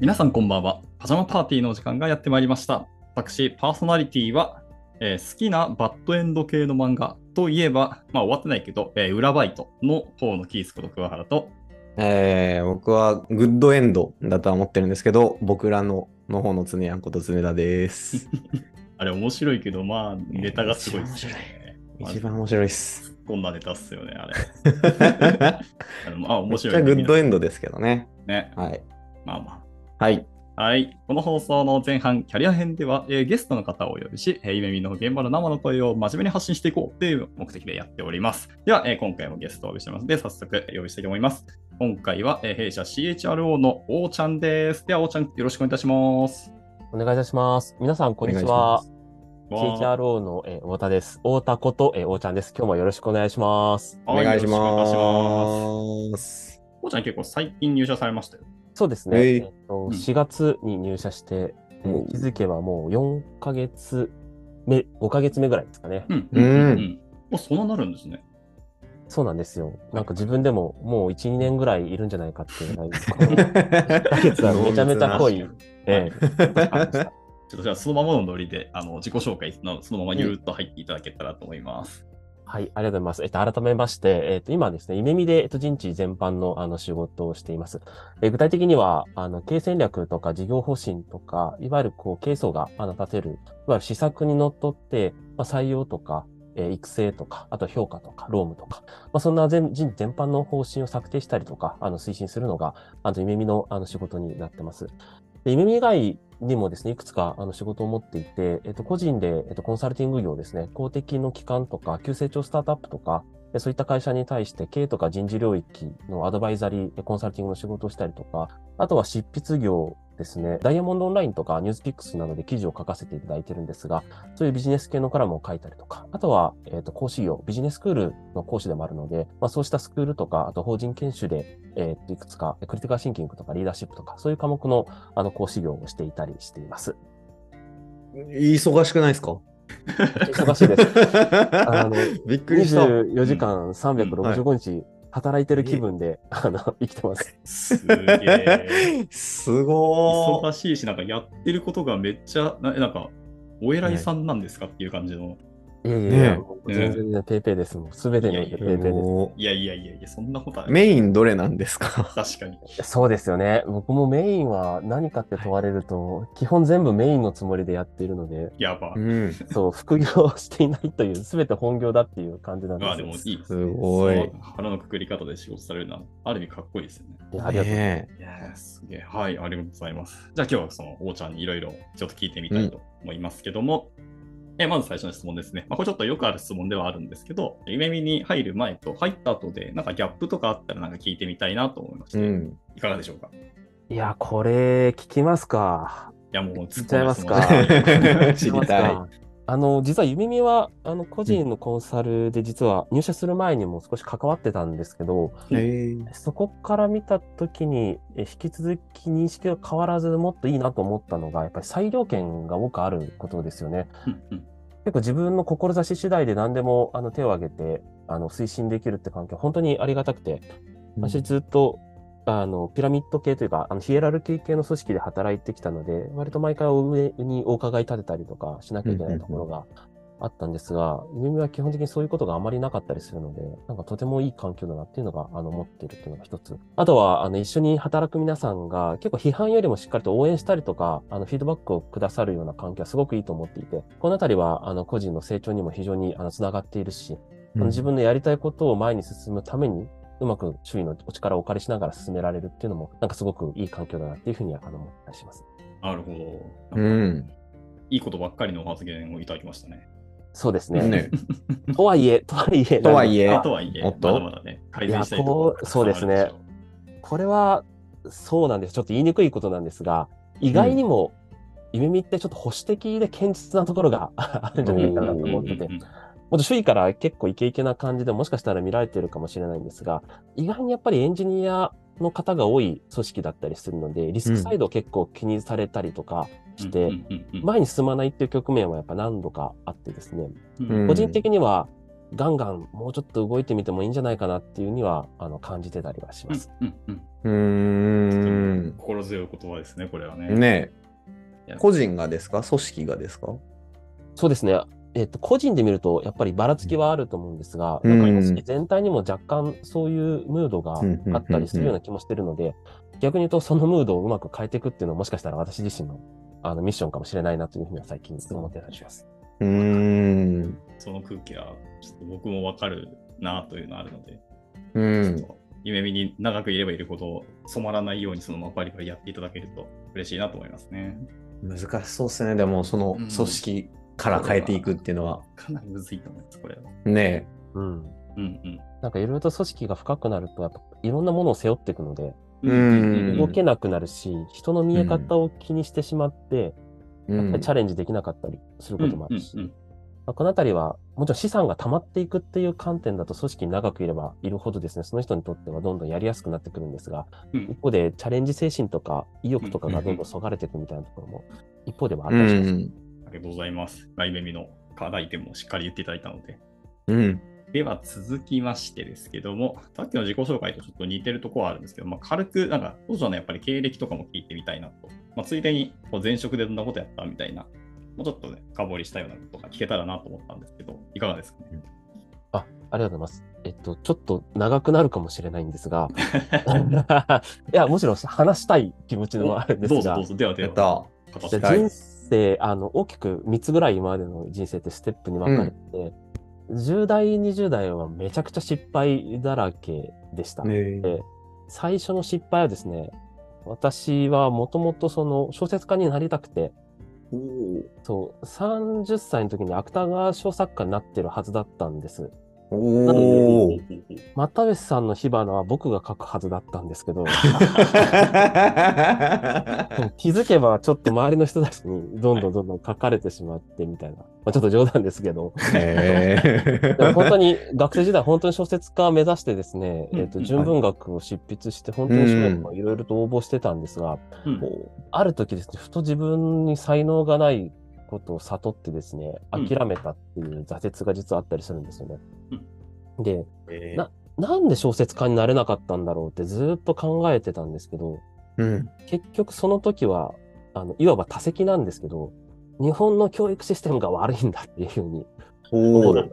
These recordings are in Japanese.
皆さんこんばんは。パジャマパーティーのお時間がやってまいりました。私、パーソナリティは、えー好きなバッドエンド系の漫画といえば、まあ終わってないけど、えー裏バイトの方のキースこと桑原と、えー、僕はグッドエンドだとは思ってるんですけど、僕らのの方の常やんこと常田です。あれ面白いけど、まあネタがすごいですよね。一番面白いっす。こんなネタっすよね、あれ。あのまあ面めっち白い、ゃグッドエンドですけどね。ね。はい。まあまはい。あ。はい。この放送の前半、キャリア編では、えーゲストの方をお呼びし、えー、夢見の現場の生の声を真面目に発信していこうという目的でやっております。では、えー今回もゲストをお呼びしてますので、早速お呼びしたいと思います。今回は、えー弊社 CHRO のおーちゃんです。では、おーちゃん、よろしくお願いいたします。お願いいたします。皆さん、こんにちは。CHRO の、えー太田です。太田こと、えー、おーちゃんです。今日もよろしくお願いします。お願いしま。ますおーちゃん、結構最近入社されましたよ。そうですね。えいえっとん4月に入社して、えーおう気づけばもう4ヶ月目、5ヶ月目ぐらいですかね。うん。うんうん。お、そんななるんですね。そうなんですよ。なんか自分でももう1、2年ぐらいいるんじゃないかっていうぐらい、この1ヶ月はめちゃめちゃ濃い。ええちょっとじゃあそのままのノリであの自己紹介のそのままゆるっと入っていただけたらと思います。はい、ありがとうございます。えっと、改めまして、えっと、今ですね、夢見で、えっと、人事全般の、あの、仕事をしています。え具体的には、あの、経営戦略とか事業方針とか、いわゆる、こう、経営層が、あの、立てる、いわゆる施策にのっとって、まあ、採用とか、え育成とか、あと評価とか、労務とか、まあ、そんな全人事全般の方針を策定したりとか、あの、推進するのが、あの、夢見の、あの、仕事になってます。で、夢見以外にもですね、いくつかあの仕事を持っていて、えっと、個人で、えっと、コンサルティング業ですね、公的の機関とか、急成長スタートアップとか、そういった会社に対して経営とか人事領域のアドバイザリー、コンサルティングの仕事をしたりとか、あとは執筆業ですね、ダイヤモンドオンラインとかニュースピックスなどで記事を書かせていただいてるんですが、そういうビジネス系のカラムを書いたりとか、あとは、えっと、講師業、ビジネススクールの講師でもあるので、まあ、そうしたスクールとか、あと法人研修で、えっと、いくつか、クリティカルシンキングとかリーダーシップとか、そういう科目の、あの、講師業をしていたりしています。忙しくないですか？忙しいです。あのびっくりした。24時間365日働いてる気分で、あの、生きてます。すげえ。すごー忙しいし、なんかやってることがめっちゃ、ななんか、お偉いさんなんですかっていう感じの。いやいやいや、もう全然ね、ペイペイです。もうすべてにおいてペイペイです。もいやいやいやいや、そんなことはうメインどれなんですか？確かに。そうですよね。僕もメインは何かって問われると、基本全部メインのつもりでやっているので、やば。うん。そう、副業をしていないという、すべて本業だっていう感じなんですまあでもいいですすね。ごい腹のくくり方で仕事されるのは、ある意味かっこいいですよね。いやありがとうございます。ねいやーすげえ。はい、ありがとうございます。じゃあ今日はその、おーちゃんにいろいろちょっと聞いてみたいと思いますけども、えまず最初の質問ですね。まあ、これちょっとよくある質問ではあるんですけど、夢見に入る前と入った後で、なんかギャップとかあったらなんか聞いてみたいなと思いまして、え。うん。いかがでしょうか？いや、これ、聞きますか。いや、もう突っちゃいますか知りたい。あの、実はゆみみは、あの、個人のコンサルで実は入社する前にも少し関わってたんですけど。そこから見たときに、え引き続き認識が変わらずもっといいなと思ったのが、やっぱり裁量権が多くあることですよね。結構自分の志次第で何でもあの手を挙げてあの推進できるって環境は本当にありがたくて、私ずっとあのピラミッド系というかあのヒエラルキー系の組織で働いてきたので、割と毎回上にお伺い立てたりとかしなきゃいけないところがあったんですが、夢見は基本的にそういうことがあまりなかったりするので、なんかとてもいい環境だなっていうのがあの思っているっていうのが一つ。あとはあの一緒に働く皆さんが結構批判よりもしっかりと応援したりとか、あのフィードバックをくださるような環境はすごくいいと思っていて、このあたりはあの個人の成長にも非常にあのつながっているし、自分のやりたいことを前に進むために、うまく周囲のお力をお借りしながら進められるっていうのも、なんかすごくいい環境だなっていうふうにはあの思ったりします。なるほうど。ん。いいことばっかりの発言をいただきましたね。そうですね。ね。とはいえ、とはいえ、とはいえあとはいえ、おっと？まだまだね、改善したいところがいやこうそうですねこれは、そうなんです。ちょっと言いにくいことなんですが、意外にも、夢見ってちょっと保守的で堅実なところが あるんじゃないかなと思ってて、うんうんうんもっと周囲から結構イケイケな感じでもしかしたら見られてるかもしれないんですが、意外にやっぱりエンジニアの方が多い組織だったりするので、リスクサイドを結構気にされたりとかして、前に進まないっていう局面はやっぱ何度かあってですね、うん個人的にはガンガンもうちょっと動いてみてもいいんじゃないかなっていうにはあの感じてたりはします。うんうんうーん。うん。心強い言葉ですね、これはね。ね個人がですか？組織がですか？そうですね。えっと、個人で見ると、やっぱりばらつきはあると思うんですが、うんなんか組織全体にも若干そういうムードがあったりするような気もしてるので、逆に言うとそのムードをうまく変えていくっていうのはもしかしたら私自身のあのミッションかもしれないなというふうには最近思ってたりします。うーん。その空気は、ちょっと僕もわかるなというのがあるので、うん。夢見に長くいればいるほど染まらないようにそのままバリバリやっていただけると嬉しいなと思いますね。難しそうですね。でも、その組織から変えていくっていうのは。かなりむずいと思います、これは。ねうん。うんうん。なんかいろいろと組織が深くなると、やっぱいろんなものを背負っていくので、うん動けなくなるし、人の見え方を気にしてしまって、え。やっぱりチャレレンジできなかったりすることもあるし、うんうんうんまあこのあたりは、もちろん資産が溜まっていくっていう観点だと、組織に長くいればいるほどですね、その人にとってはどんどんやりやすくなってくるんですが、うん一方でチャレンジ精神とか意欲とかがどんどんそがれていくみたいなところも、一方ではあっうたりします。ん。ありがとうございます。来夢見の課題点もしっかり言っていただいたので。うん。では続きましてですけども、さっきの自己紹介とちょっと似てるところはあるんですけど、まあ、軽く、なんか、当初のやっぱり経歴とかも聞いてみたいなと。まあ、ついでに、前職でどんなことやったみたいな、もうちょっとね、深掘りしたようなことが聞けたらなと思ったんですけど、いかがですかね？あ、ありがとうございます。えっと、ちょっと長くなるかもしれないんですが、いや、もちろん話したい気持ちのあるんですがどうぞどう、ぞ。ではでやは。った。語ってではい人生、あの、大きく3つぐらい今までの人生ってステップに分かれて、10代、20代はめちゃくちゃ失敗だらけでした。ねで最初の失敗はですね、私はもともとその小説家になりたくて、そう、30歳の時に芥川賞作家になってるはずだったんです。おお。又吉さんの火花は僕が書くはずだったんですけど、気づけばちょっと周りの人たちにどんどんどんどん書かれてしまってみたいな。まあ、ちょっと冗談ですけど、へでも本当に学生時代本当に小説家目指してですね、うんえっ、と、純文学を執筆して本当にいろいろと応募してたんですが、うん。ある時ですね、ふと自分に才能がないことを悟ってですね、うん諦めたっていう挫折が実はあったりするんですよね。で、えななんで小説家になれなかったんだろうってずっと考えてたんですけど、うん。結局その時は、あの、いわば多責なんですけど、日本の教育システムが悪いんだっていうふうに。思う。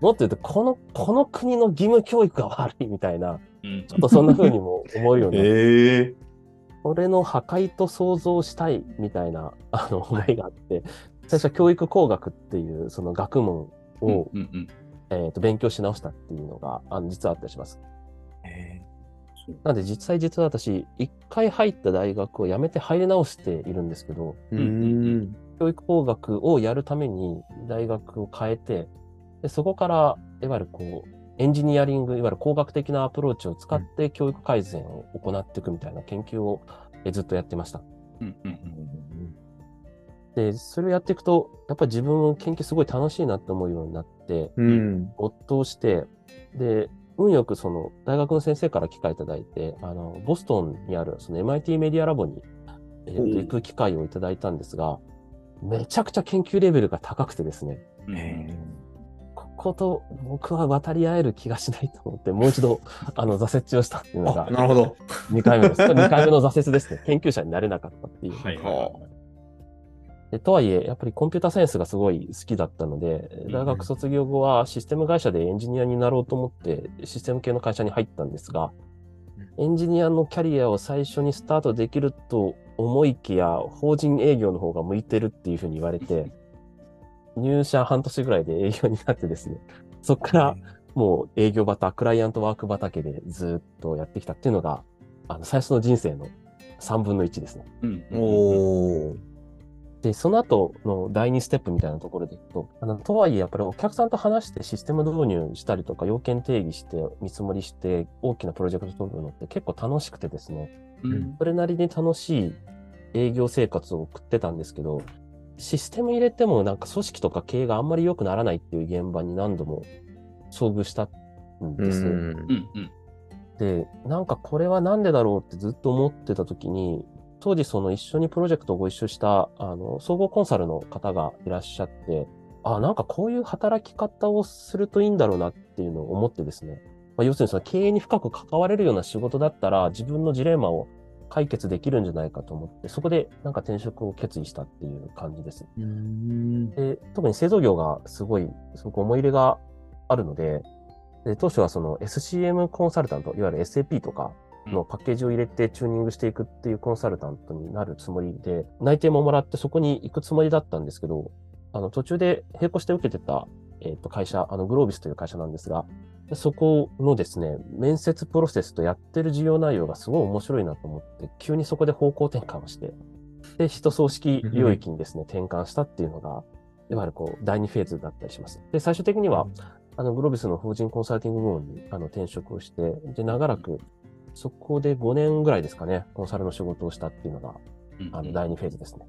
もっと言うと、この、この国の義務教育が悪いみたいな、うんちょっとそんな風にも思うようになって、ええ。これの破壊と想像したいみたいな、あの、思いがあって、最初は教育工学っていう、その学問を、うんうんえっ、と、勉強し直したっていうのが、あの、実はあったりします。えなので、実際実は私、一回入った大学を辞めて入り直しているんですけど、ーうん。教育工学をやるために大学を変えて、でそこから、いわゆるこう、エンジニアリング、いわゆる工学的なアプローチを使って教育改善を行っていくみたいな研究をえずっとやってました。うんうんで、それをやっていくと、やっぱり自分研究すごい楽しいなって思うようになって、うん。没頭して、で、運よくその大学の先生から機会いただいて、あの、ボストンにあるその MIT メディアラボに、えーと行く機会をいただいたんですが、めちゃくちゃ研究レベルが高くてですね、うんえここと僕は渡り合える気がしないと思って、もう一度、あの、挫折をしたっていうのあ、が、なるほど。2回目です。2回目の挫折ですね。研究者になれなかったっていう。はいはいはいでとはいえ、やっぱりコンピューターサイエンスがすごい好きだったので、ん大学卒業後はシステム会社でエンジニアになろうと思って、システム系の会社に入ったんですが、エンジニアのキャリアを最初にスタートできると思いきや、法人営業の方が向いてるっていうふうに言われて、入社半年ぐらいで営業になってですね、そこからもう営業畑、クライアントワーク畑でずっとやってきたっていうのが、あの最初の人生の3分の1ですね。うん。お。で、その後の第2ステップみたいなところでいくと、あの、とはいえ、やっぱりお客さんと話してシステム導入したりとか、要件定義して、見積もりして、大きなプロジェクト取るのって結構楽しくてですね、うん。それなりに楽しい営業生活を送ってたんですけど、システム入れてもなんか組織とか経営があんまり良くならないっていう現場に何度も遭遇したんうです。ん。うんうんで、なんかこれはなんでだろうってずっと思ってた時に、当時その一緒にプロジェクトをご一緒した、あの、総合コンサルの方がいらっしゃって、あ、なんかこういう働き方をするといいんだろうなっていうのを思ってですね。まあ、要するにその経営に深く関われるような仕事だったら、自分のジレンマを解決できるんじゃないかと思って、そこでなんか転職を決意したっていう感じです。うん。で、特に製造業がすごい、すごく思い入れがあるので、で当初はその SCM コンサルタント、いわゆる SAP とかのパッケージを入れてチューニングしていくっていうコンサルタントになるつもりで、内定ももらってそこに行くつもりだったんですけど、あの途中で並行して受けてた、えっと会社、あのグロービスという会社なんですが、そこのですね、面接プロセスとやってる事業内容がすごい面白いなと思って、急にそこで方向転換をして、で、人葬式領域にですね、転換したっていうのが、いわゆるこう、第2フェーズだったりします。で、最終的には、あの、グロービスの法人コンサルティング部門にあの転職をして、で、長らく、そこで5年ぐらいですかね、コンサルの仕事をしたっていうのが、あの、第2フェーズですね。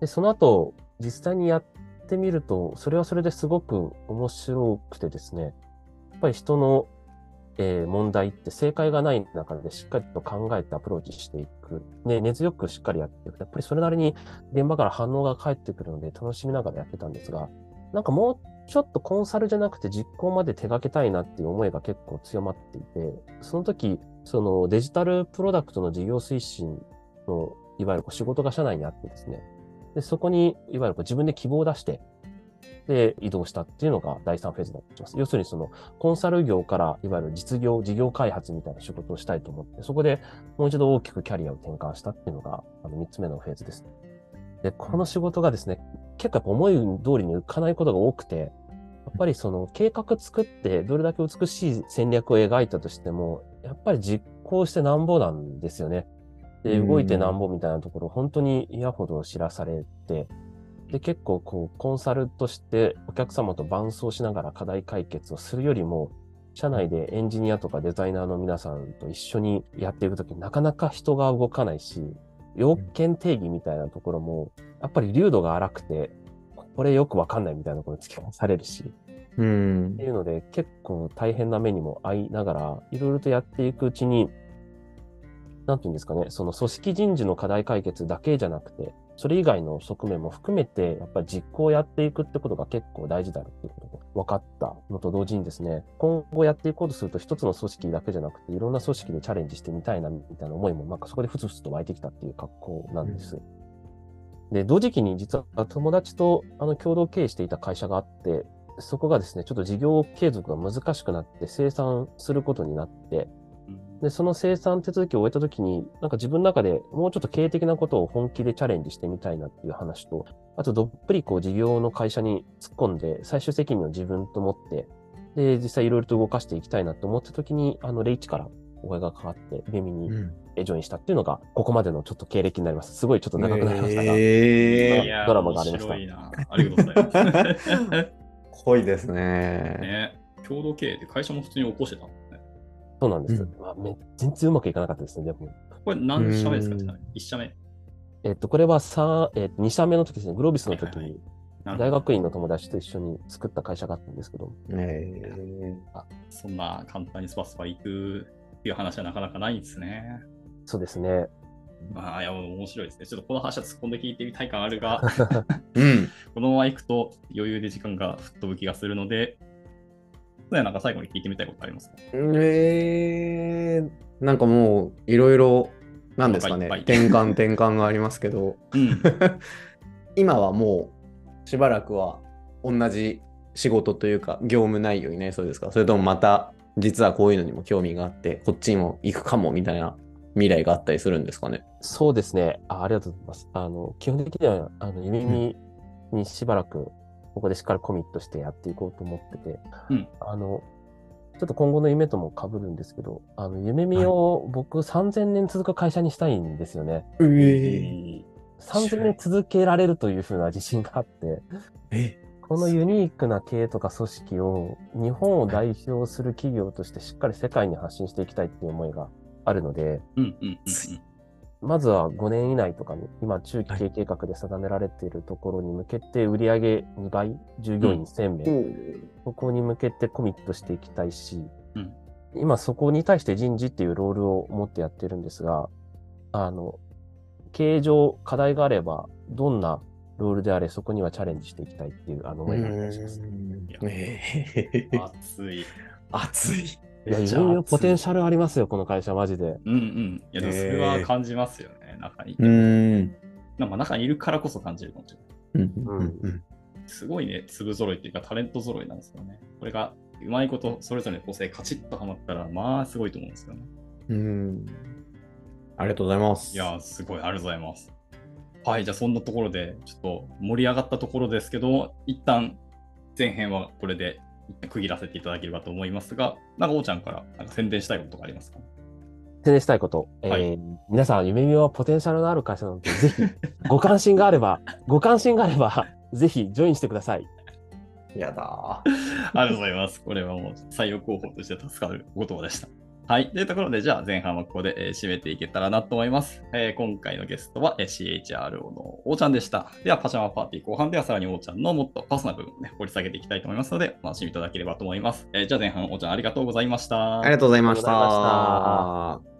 で、その後、実際にやってみると、それはそれですごく面白くてですね、やっぱり人の、えー問題って正解がない中でしっかりと考えてアプローチしていく。ね、根強くしっかりやっていく。やっぱりそれなりに現場から反応が返ってくるので楽しみながらやってたんですが、なんかもうちょっとコンサルじゃなくて実行まで手掛けたいなっていう思いが結構強まっていて、その時、そのデジタルプロダクトの事業推進の、いわゆる仕事が社内にあってですね、でそこに、いわゆるこう自分で希望を出して、で、移動したっていうのが第3フェーズだとします。要するにその、コンサル業から、いわゆる実業、事業開発みたいな仕事をしたいと思って、そこでもう一度大きくキャリアを転換したっていうのが、あの、3つ目のフェーズです。で、この仕事がですね、結構やっぱ思い通りに浮かないことが多くて、やっぱりその計画作ってどれだけ美しい戦略を描いたとしても、やっぱり実行してなんぼなんですよね。で、うん動いてなんぼみたいなところ、本当に嫌ほど知らされて、で、結構こう、コンサルとしてお客様と伴走しながら課題解決をするよりも、社内でエンジニアとかデザイナーの皆さんと一緒にやっていくとき、なかなか人が動かないし、要件定義みたいなところも、やっぱり流度が荒くて、これよくわかんないみたいなところに突き込まされるし、うんって。いうので、結構大変な目にも遭いながら、いろいろとやっていくうちに、なんていうんですかね、その組織人事の課題解決だけじゃなくて、それ以外の側面も含めて、やっぱり実行をやっていくってことが結構大事だろうっていうことが分かったのと同時にですね、今後やっていこうとすると一つの組織だけじゃなくて、いろんな組織でチャレンジしてみたいなみたいな思いも、なんかそこでふつふつと湧いてきたっていう格好なんです。で、同時期に実は友達とあの共同経営していた会社があって、そこがですね、ちょっと事業継続が難しくなって生産することになって、で、その生産手続きを終えたときに、なんか自分の中でもうちょっと経営的なことを本気でチャレンジしてみたいなっていう話と、あとどっぷりこう事業の会社に突っ込んで、最終責任を自分と持って、で、実際いろいろと動かしていきたいなと思ったときに、あの、レイチからお声がかかって、ベミにうんジョインしたっていうのが、ここまでのちょっと経歴になります。すごいちょっと長くなりましたが。えードラマがありましたいな。ありがとうございます。ー、濃いですね。ね、共同経営で会社も普通に起こしてた。そうなんです。うんまあめ全然うまくいかなかったですね、でも。これ何社目ですかうんちなみに ?1 社目。えっと、これはさ、えっと、2社目の時ですね、グロービスの時はいはいに、なるほど大学院の友達と一緒に作った会社があったんですけど、えそんな簡単にスパスパ行くっていう話はなかなかないんですね。そうですね。まあ、いや、面白いですね。ちょっとこの話は突っ込んで聞いてみたい感あるが、ー、うん。このまま行くと余裕で時間が吹っ飛ぶ気がするので、そうやなんか最後に聞いてみたいことありますか？えー、なんかもういろいろ、なんですかね転換転換がありますけど、うん。今はもうしばらくは同じ仕事というか業務内容になりそうですか？それともまた実はこういうのにも興味があってこっちにも行くかもみたいな未来があったりするんですかね？そうですね。あありがとうございます。あの、基本的には、あの、夢見にしばらく、ここでしっかりコミットしてやっていこうと思ってて、うん。あの、ちょっと今後の夢とも被るんですけど、あの、夢見を僕3000年続く会社にしたいんですよね。う3000年続けられるというふうな自信があって、え？このユニークな経営とか組織を日本を代表する企業としてしっかり世界に発信していきたいっていう思いがあるので、うんうんうんうん。まずは5年以内とかに、今中期経営計画で定められているところに向けて売上2倍、従業員1000名、ここに向けてコミットしていきたいし、うん。今そこに対して人事っていうロールを持ってやってるんですが、あの、経営上課題があれば、どんなロールであれそこにはチャレンジしていきたいっていうあの思いがありします。熱い。熱い。いや、いろいろポテンシシャルありますよ、この会社、マジで。うんうん。いや、それは感じますよね、中にう。ーん。なんか中にいるからこそ感じるかもしれない。うんうんうんすごいね、粒揃いっていうかタレント揃いなんですよね。これがうまいことそれぞれの個性カチッとはまったら、まあすごいと思うんですよね。うんうん。ありがとうございます。いやー、すごい、ありがとうございます。はい、じゃあそんなところで、ちょっと盛り上がったところですけど、一旦前編はこれで区切らせていただければと思いますが、なんか、おーちゃんからなんか宣伝したいこととかありますか？宣伝したいこと。はいえー皆さん、夢見はポテンシャルのある会社なので、ぜひ、ご関心があれば、ご関心があれば、ぜひ、ジョインしてください。やだありがとうございます。これはもう採用候補として助かるお言葉でした。はい。というところで、じゃあ前半はここで、えー締めていけたらなと思います。えー今回のゲストは、えー CHRO のおーちゃんでした。では、パジャマパーティー後半ではさらにおーちゃんのもっとパーソナル部分をね、掘り下げていきたいと思いますので、お楽しみいただければと思います。えーじゃあ前半、おーちゃんありがとうございました。ありがとうございましありがとうございまた。